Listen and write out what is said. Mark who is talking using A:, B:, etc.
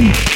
A: Woo!